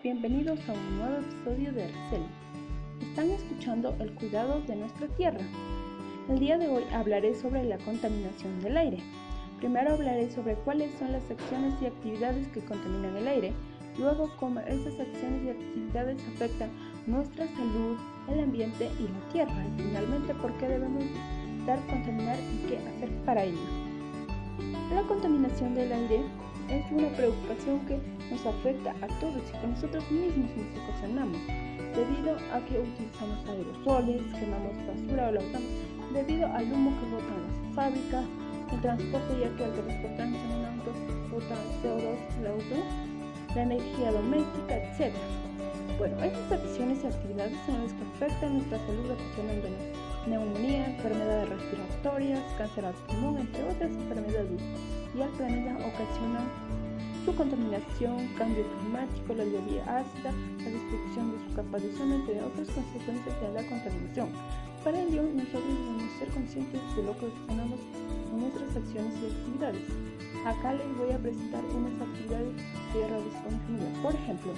bienvenidos a un nuevo episodio de Arcel. Están escuchando el cuidado de nuestra tierra. El día de hoy hablaré sobre la contaminación del aire. Primero hablaré sobre cuáles son las acciones y actividades que contaminan el aire, luego cómo esas acciones y actividades afectan nuestra salud, el ambiente y la tierra, y finalmente por qué debemos dar contaminar y qué hacer para ello. La contaminación del aire es una preocupación que nos afecta a todos y que nosotros mismos nos ocasionamos, debido a que utilizamos aerosoles, quemamos basura o la usamos, debido al humo que botan las fábricas, el transporte ya que al transportarnos en un auto botan CO2 el auto, la energía doméstica, etc. Bueno, estas acciones y actividades son las que afectan nuestra salud ocasionándonos neumonía, enfermedades respiratorias, cáncer al pulmón, entre otras enfermedades y al planeta ocasionan su contaminación, cambio climático, la lluvia ácida, la destrucción de su capa de ozono, entre otras consecuencias de la contaminación. Para ello, nosotros debemos ser conscientes de lo que ocasionamos acciones y actividades. Acá les voy a presentar unas actividades de responsabilidad. Por ejemplo,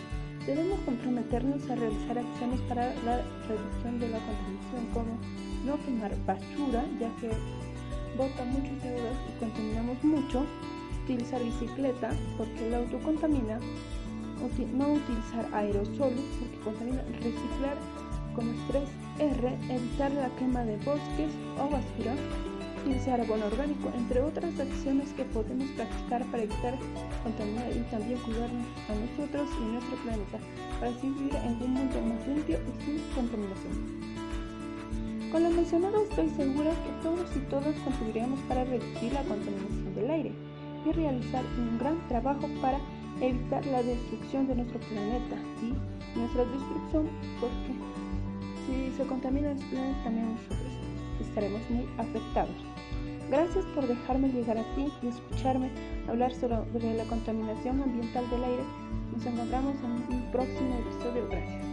debemos comprometernos a realizar acciones para la reducción de la contaminación, como no quemar basura, ya que bota mucho CO2 y contaminamos mucho, utilizar bicicleta porque el auto contamina, no utilizar aerosoles porque contamina, reciclar como 3R, evitar la quema de bosques o basura, utilizar abono orgánico, entre otras acciones que podemos practicar para evitar contaminar y también cuidarnos a nosotros y nuestro planeta, para así vivir en un mundo más limpio y sin contaminación. Con lo mencionado estoy segura que todos y todas contribuiremos para reducir la contaminación del aire y realizar un gran trabajo para evitar la destrucción de nuestro planeta y nuestra destrucción porque si se contamina el planeta también nosotros estaremos muy afectados. Gracias por dejarme llegar a ti y escucharme hablar sobre la contaminación ambiental del aire. Nos encontramos en un próximo episodio. Gracias.